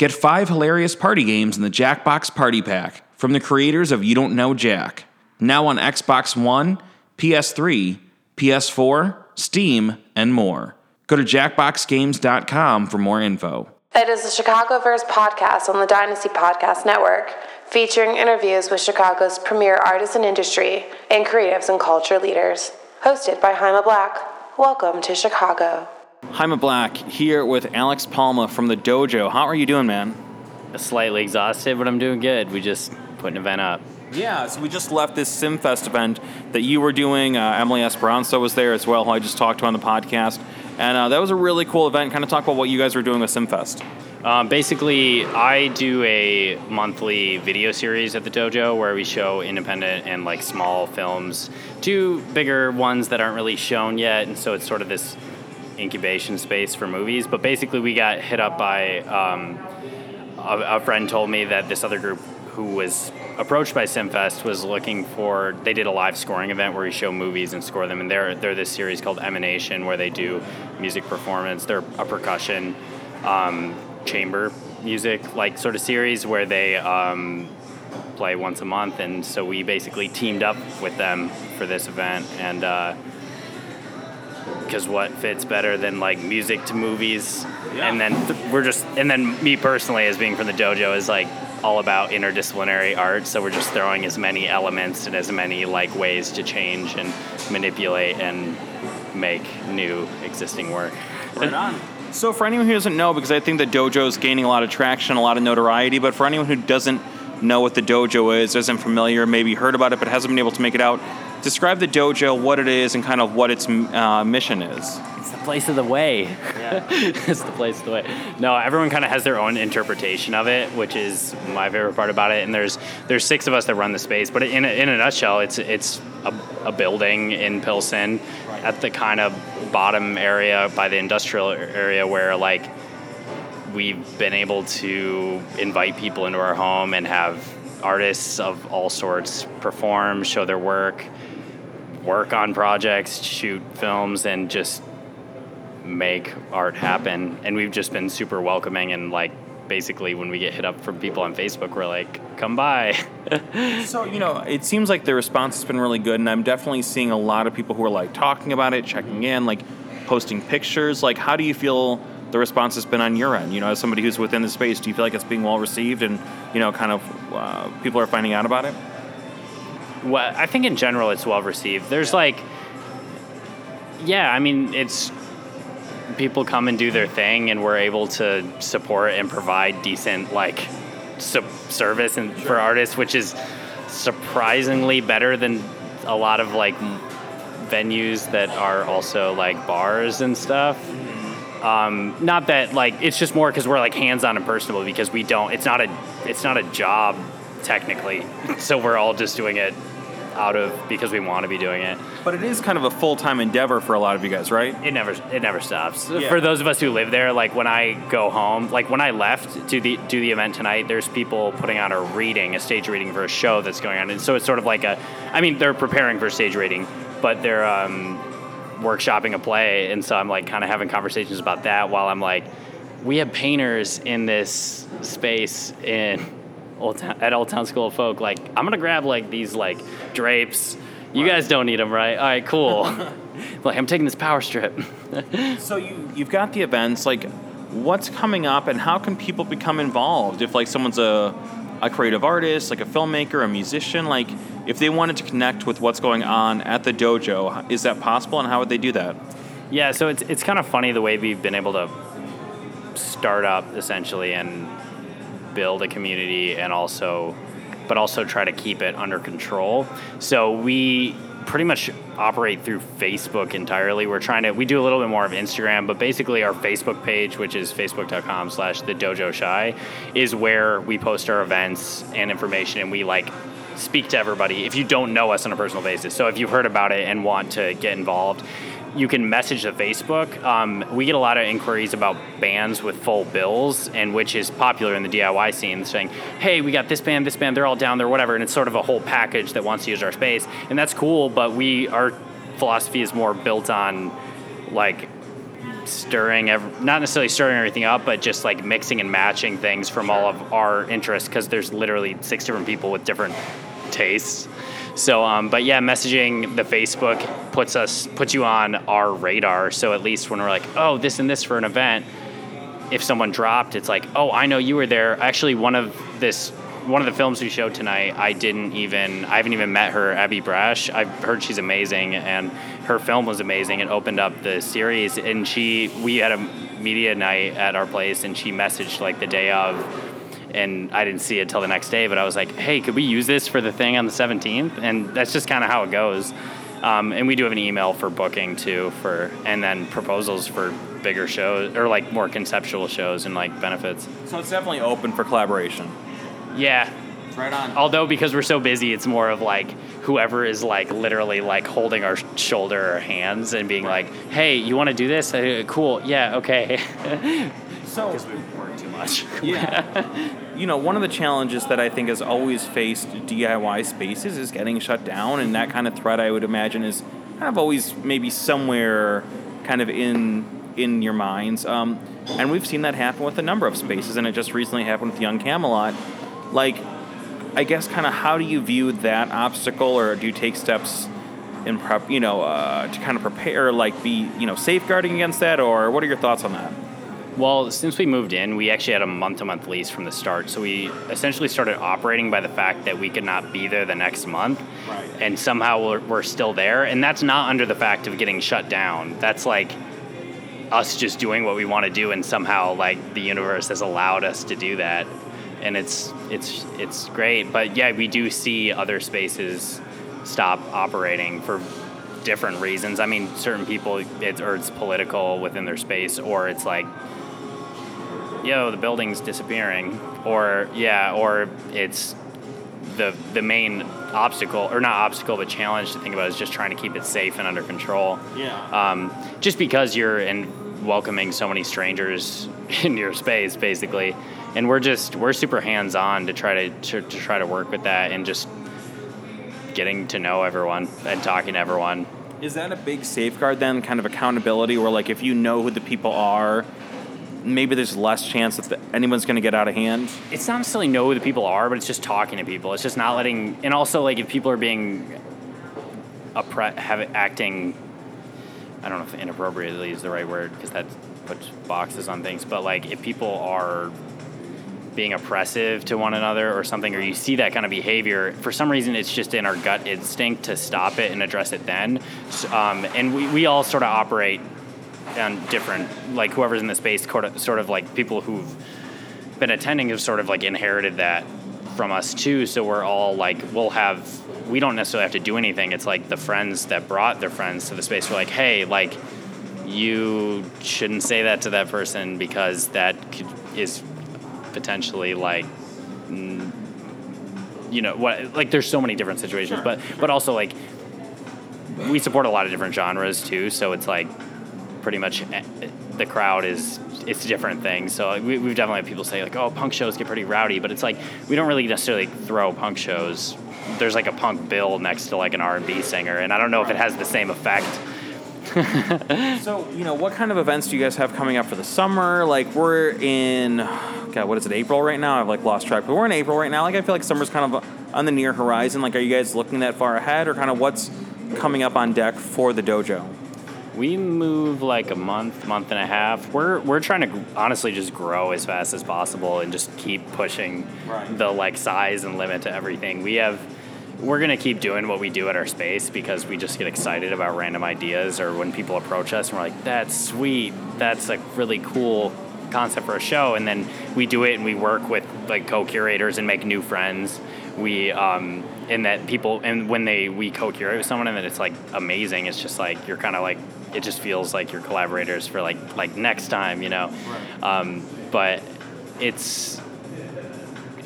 Get five hilarious party games in the Jackbox Party Pack from the creators of You Don't Know Jack. Now on Xbox One, PS3, PS4, Steam, and more. Go to jackboxgames.com for more info. It is the Chicago Chicagoverse podcast on the Dynasty Podcast Network, featuring interviews with Chicago's premier artists and industry and creatives and culture leaders. Hosted by Jaime Black. Welcome to Chicago. Jaime Black here with Alex Palma from the Dojo. How are you doing, man? Slightly exhausted, but I'm doing good. We just put an event up. Yeah, so we just left this CIMMfest event that you were doing. Uh, Emily Esperanza was there as well, who I just talked to on the podcast. And uh, that was a really cool event. Kind of talk about what you guys were doing with CIMMfest. Um, basically, I do a monthly video series at the dojo where we show independent and like small films, two bigger ones that aren't really shown yet, and so it's sort of this incubation space for movies. But basically, we got hit up by um, a, a friend told me that this other group who was approached by CIMMfest was looking for. They did a live scoring event where you show movies and score them, and they're they're this series called Emanation where they do music performance. They're a percussion um, chamber music like sort of series where they um, play once a month, and so we basically teamed up with them for this event and. Uh, because what fits better than like music to movies. Yeah. and then th- we're just and then me personally as being from the dojo is like all about interdisciplinary art. So we're just throwing as many elements and as many like ways to change and manipulate and make new existing work. Right on. So for anyone who doesn't know because i think the dojo is gaining a lot of traction a lot of notoriety but for anyone who doesn't know what the dojo is isn't familiar maybe heard about it but hasn't been able to make it out describe the dojo, what it is, and kind of what its uh, mission is. It's the place of the way. Yeah. it's the place of the way. No, everyone kind of has their own interpretation of it, which is my favorite part about it. And there's there's six of us that run the space, but in a, in a nutshell, it's it's a, a building in Pilsen right. at the kind of bottom area by the industrial area where like we've been able to invite people into our home and have artists of all sorts perform, show their work work on projects, shoot films, and just make art happen. And we've just been super welcoming and like basically when we get hit up from people on Facebook, we're like, come by. so, you know, it seems like the response has been really good, and I'm definitely seeing a lot of people who are like talking about it, checking in, like posting pictures. Like, how do you feel the response has been on your end? You know, as somebody who's within the space, do you feel like it's being well received and, you know, kind of uh, people are finding out about it? Well, I think in general it's well received. There's like, yeah, I mean, it's people come and do their thing, and we're able to support and provide decent like su- service and sure. for artists, which is surprisingly better than a lot of like venues that are also like bars and stuff. Um, not that like it's just more because we're like hands-on and personable because we don't. It's not a. It's not a job technically, so we're all just doing it out of because we want to be doing it. But it is kind of a full time endeavor for a lot of you guys, right? It never it never stops. Yeah. For those of us who live there, like when I go home, like when I left to the do the event tonight, there's people putting on a reading, a stage reading for a show that's going on, and so it's sort of like a. I mean, they're preparing for stage reading, but they're um, workshopping a play, and so I'm like kind of having conversations about that while I'm like, we have painters in this space in Old Town, at Old Town School of Folk, like I'm gonna grab like these like drapes. You guys don't need them, right? All right, cool. like I'm taking this power strip. so you you've got the events. Like, what's coming up, and how can people become involved? If like someone's a a creative artist, like a filmmaker, a musician, like if they wanted to connect with what's going on at the dojo, is that possible, and how would they do that? Yeah, so it's it's kind of funny the way we've been able to start up essentially and build a community and also but also try to keep it under control. So we pretty much operate through Facebook entirely. We're trying to we do a little bit more of Instagram, but basically our Facebook page, which is facebook.com slash the dojo shy, is where we post our events and information and we like speak to everybody if you don't know us on a personal basis. So if you've heard about it and want to get involved, you can message the Facebook. Um, we get a lot of inquiries about bands with full bills, and which is popular in the DIY scene, saying, "Hey, we got this band, this band, they're all down there, whatever," and it's sort of a whole package that wants to use our space, and that's cool. But we, our philosophy is more built on like stirring, ev- not necessarily stirring everything up, but just like mixing and matching things from all of our interests because there's literally six different people with different tastes. So, um, but yeah, messaging the Facebook puts us puts you on our radar. So at least when we're like, oh, this and this for an event, if someone dropped, it's like, oh, I know you were there. Actually, one of this one of the films we showed tonight, I didn't even I haven't even met her, Abby Brash. I've heard she's amazing, and her film was amazing. It opened up the series, and she we had a media night at our place, and she messaged like the day of and I didn't see it till the next day. But I was like, hey, could we use this for the thing on the 17th? And that's just kind of how it goes. Um, and we do have an email for booking too, for and then proposals for bigger shows or like more conceptual shows and like benefits. So it's definitely open for collaboration. Yeah. Right on. Although because we're so busy, it's more of like whoever is like literally like holding our shoulder or hands and being like, "Hey, you want to do this? Uh, cool. Yeah. Okay." so much. Yeah. you know, one of the challenges that I think has always faced DIY spaces is getting shut down, and that kind of threat I would imagine is kind of always maybe somewhere kind of in in your minds. Um, and we've seen that happen with a number of spaces, and it just recently happened with Young Camelot. Like, I guess, kind of, how do you view that obstacle, or do you take steps in prep, you know, uh, to kind of prepare, like, be, you know, safeguarding against that, or what are your thoughts on that? Well, since we moved in, we actually had a month to month lease from the start. So we essentially started operating by the fact that we could not be there the next month. Right. And somehow we're, we're still there. And that's not under the fact of getting shut down. That's like us just doing what we want to do. And somehow, like, the universe has allowed us to do that. And it's, it's, it's great. But yeah, we do see other spaces stop operating for different reasons. I mean, certain people, it's, or it's political within their space, or it's like, yo, the building's disappearing, or yeah, or it's the the main obstacle or not obstacle but challenge to think about is just trying to keep it safe and under control. Yeah. Um, just because you're in welcoming so many strangers in your space, basically, and we're just we're super hands on to try to, to to try to work with that and just getting to know everyone and talking to everyone. Is that a big safeguard then, kind of accountability, where like if you know who the people are, maybe there's less chance that the, anyone's going to get out of hand? It's not necessarily know who the people are, but it's just talking to people. It's just not letting, and also like if people are being, oppre- have acting, I don't know if inappropriately is the right word because that puts boxes on things, but like if people are being oppressive to one another or something, or you see that kind of behavior, for some reason it's just in our gut instinct to stop it and address it then. Um, and we, we all sort of operate on different, like whoever's in the space, sort of like people who've been attending have sort of like inherited that from us too. So we're all like, we'll have, we don't necessarily have to do anything. It's like the friends that brought their friends to the space were like, hey, like, you shouldn't say that to that person because that could, is potentially like you know what like there's so many different situations Sure, but but also like we support a lot of different genres too so it's like pretty much eh, the crowd is it's different things so we, we've definitely had people say like oh punk shows get pretty rowdy but it's like we don't really necessarily throw punk shows there's like a punk bill next to like an r&b singer and i don't know if it has the same effect so, you know, what kind of events do you guys have coming up for the summer? Like, we're in, God, what is it, April right now? I've like lost track, but we're in April right now. Like, I feel like summer's kind of on the near horizon. Like, are you guys looking that far ahead, or kind of what's coming up on deck for the dojo? We move like a month, month and a half. We're we're trying to honestly just grow as fast as possible and just keep pushing Right. the like size and limit to everything. We have we're gonna keep doing what we do at our space because we just get excited about random ideas or when people approach us and we're like, that's sweet, that's a really cool concept for a show, and then we do it and we work with like co-curators and make new friends. We um, and that people and when they we co-curate with someone and then it's like amazing. It's just like you're kind of like it just feels like you're collaborators for like like next time, you know. Um, but it's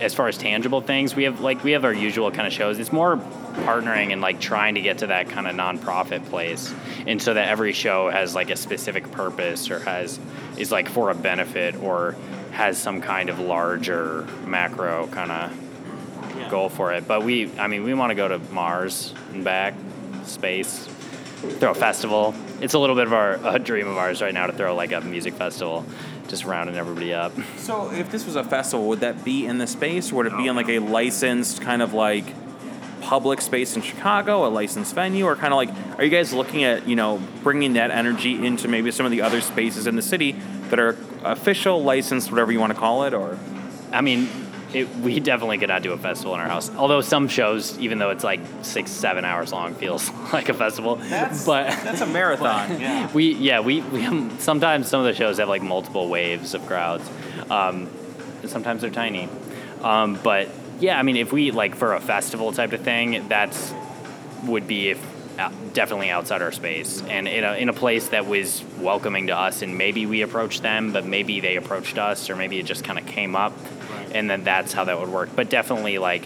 as far as tangible things, we have like we have our usual kind of shows. It's more partnering and like trying to get to that kind of nonprofit place, and so that every show has like a specific purpose or has is like for a benefit or has some kind of larger macro kind of goal for it. But we, I mean, we want to go to Mars and back, space. Throw a festival. It's a little bit of our a dream of ours right now to throw like a music festival, just rounding everybody up. So, if this was a festival, would that be in the space, or would it be in like a licensed kind of like public space in Chicago, a licensed venue, or kind of like, are you guys looking at you know bringing that energy into maybe some of the other spaces in the city that are official, licensed, whatever you want to call it, or? I mean, it, we definitely could not do a festival in our house. Although some shows, even though it's like six, seven hours long, feels like a festival. That's but that's a marathon. yeah. we yeah we, we sometimes some of the shows have like multiple waves of crowds. Um, sometimes they're tiny, um, but yeah, I mean if we like for a festival type of thing, that's would be if uh, definitely outside our space and in a, in a place that was welcoming to us and maybe we approached them but maybe they approached us or maybe it just kind of came up and then that's how that would work but definitely like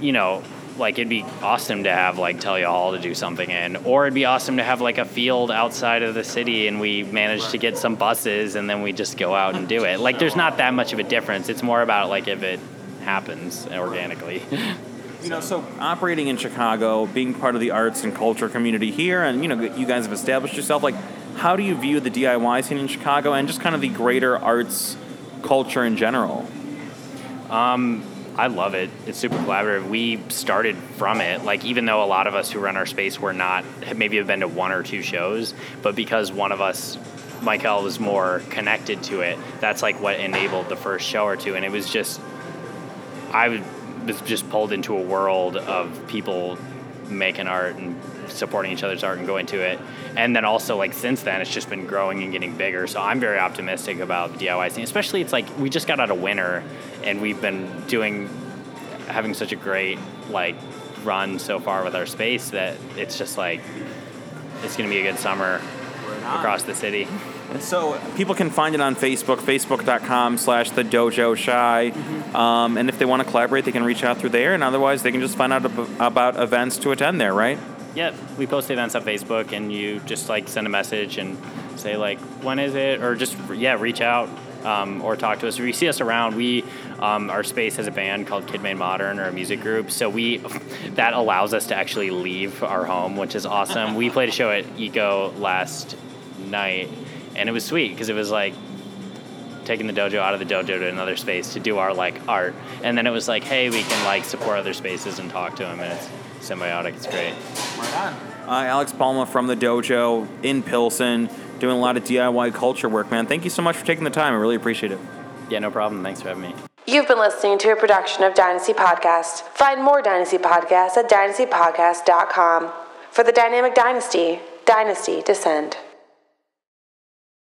you know like it'd be awesome to have like Telia all to do something in, or it'd be awesome to have like a field outside of the city and we manage to get some buses and then we just go out and do it. Like there's not that much of a difference. It's more about like if it happens organically. You know, so operating in Chicago, being part of the arts and culture community here, and you know, you guys have established yourself. Like, how do you view the DIY scene in Chicago, and just kind of the greater arts culture in general? Um, I love it. It's super collaborative. We started from it. Like even though a lot of us who run our space were not maybe have been to one or two shows, but because one of us, Michael, was more connected to it, that's like what enabled the first show or two. And it was just, I was just pulled into a world of people making art and supporting each other's art and going to it. And then also like since then, it's just been growing and getting bigger. So I'm very optimistic about the DIY scene. Especially it's like we just got out of winter, and we've been doing having such a great like run so far with our space that it's just like it's going to be a good summer across the city. So people can find it on Facebook, facebook.com slash the dojo shy. Um, and if they want to collaborate, they can reach out through there. And otherwise, they can just find out ab- about events to attend there, right? Yep, we post events on Facebook, and you just like send a message and say like when is it, or just yeah, reach out um, or talk to us. If you see us around, we um, our space has a band called Kid Made Modern or a music group, so we that allows us to actually leave our home, which is awesome. we played a show at Eco last night, and it was sweet because it was like taking the dojo out of the dojo to another space to do our like art and then it was like hey we can like support other spaces and talk to them and it's symbiotic it's great Uh, Alex Palma from the dojo in Pilsen, doing a lot of DIY culture work, man. Thank you so much for taking the time. I really appreciate it. yeah no problem thanks for having me You've been listening to a production of Dynasty Podcast. Find more Dynasty Podcasts at dynastypodcast.com. For the Dynamic Dynasty, Dynasty Descend.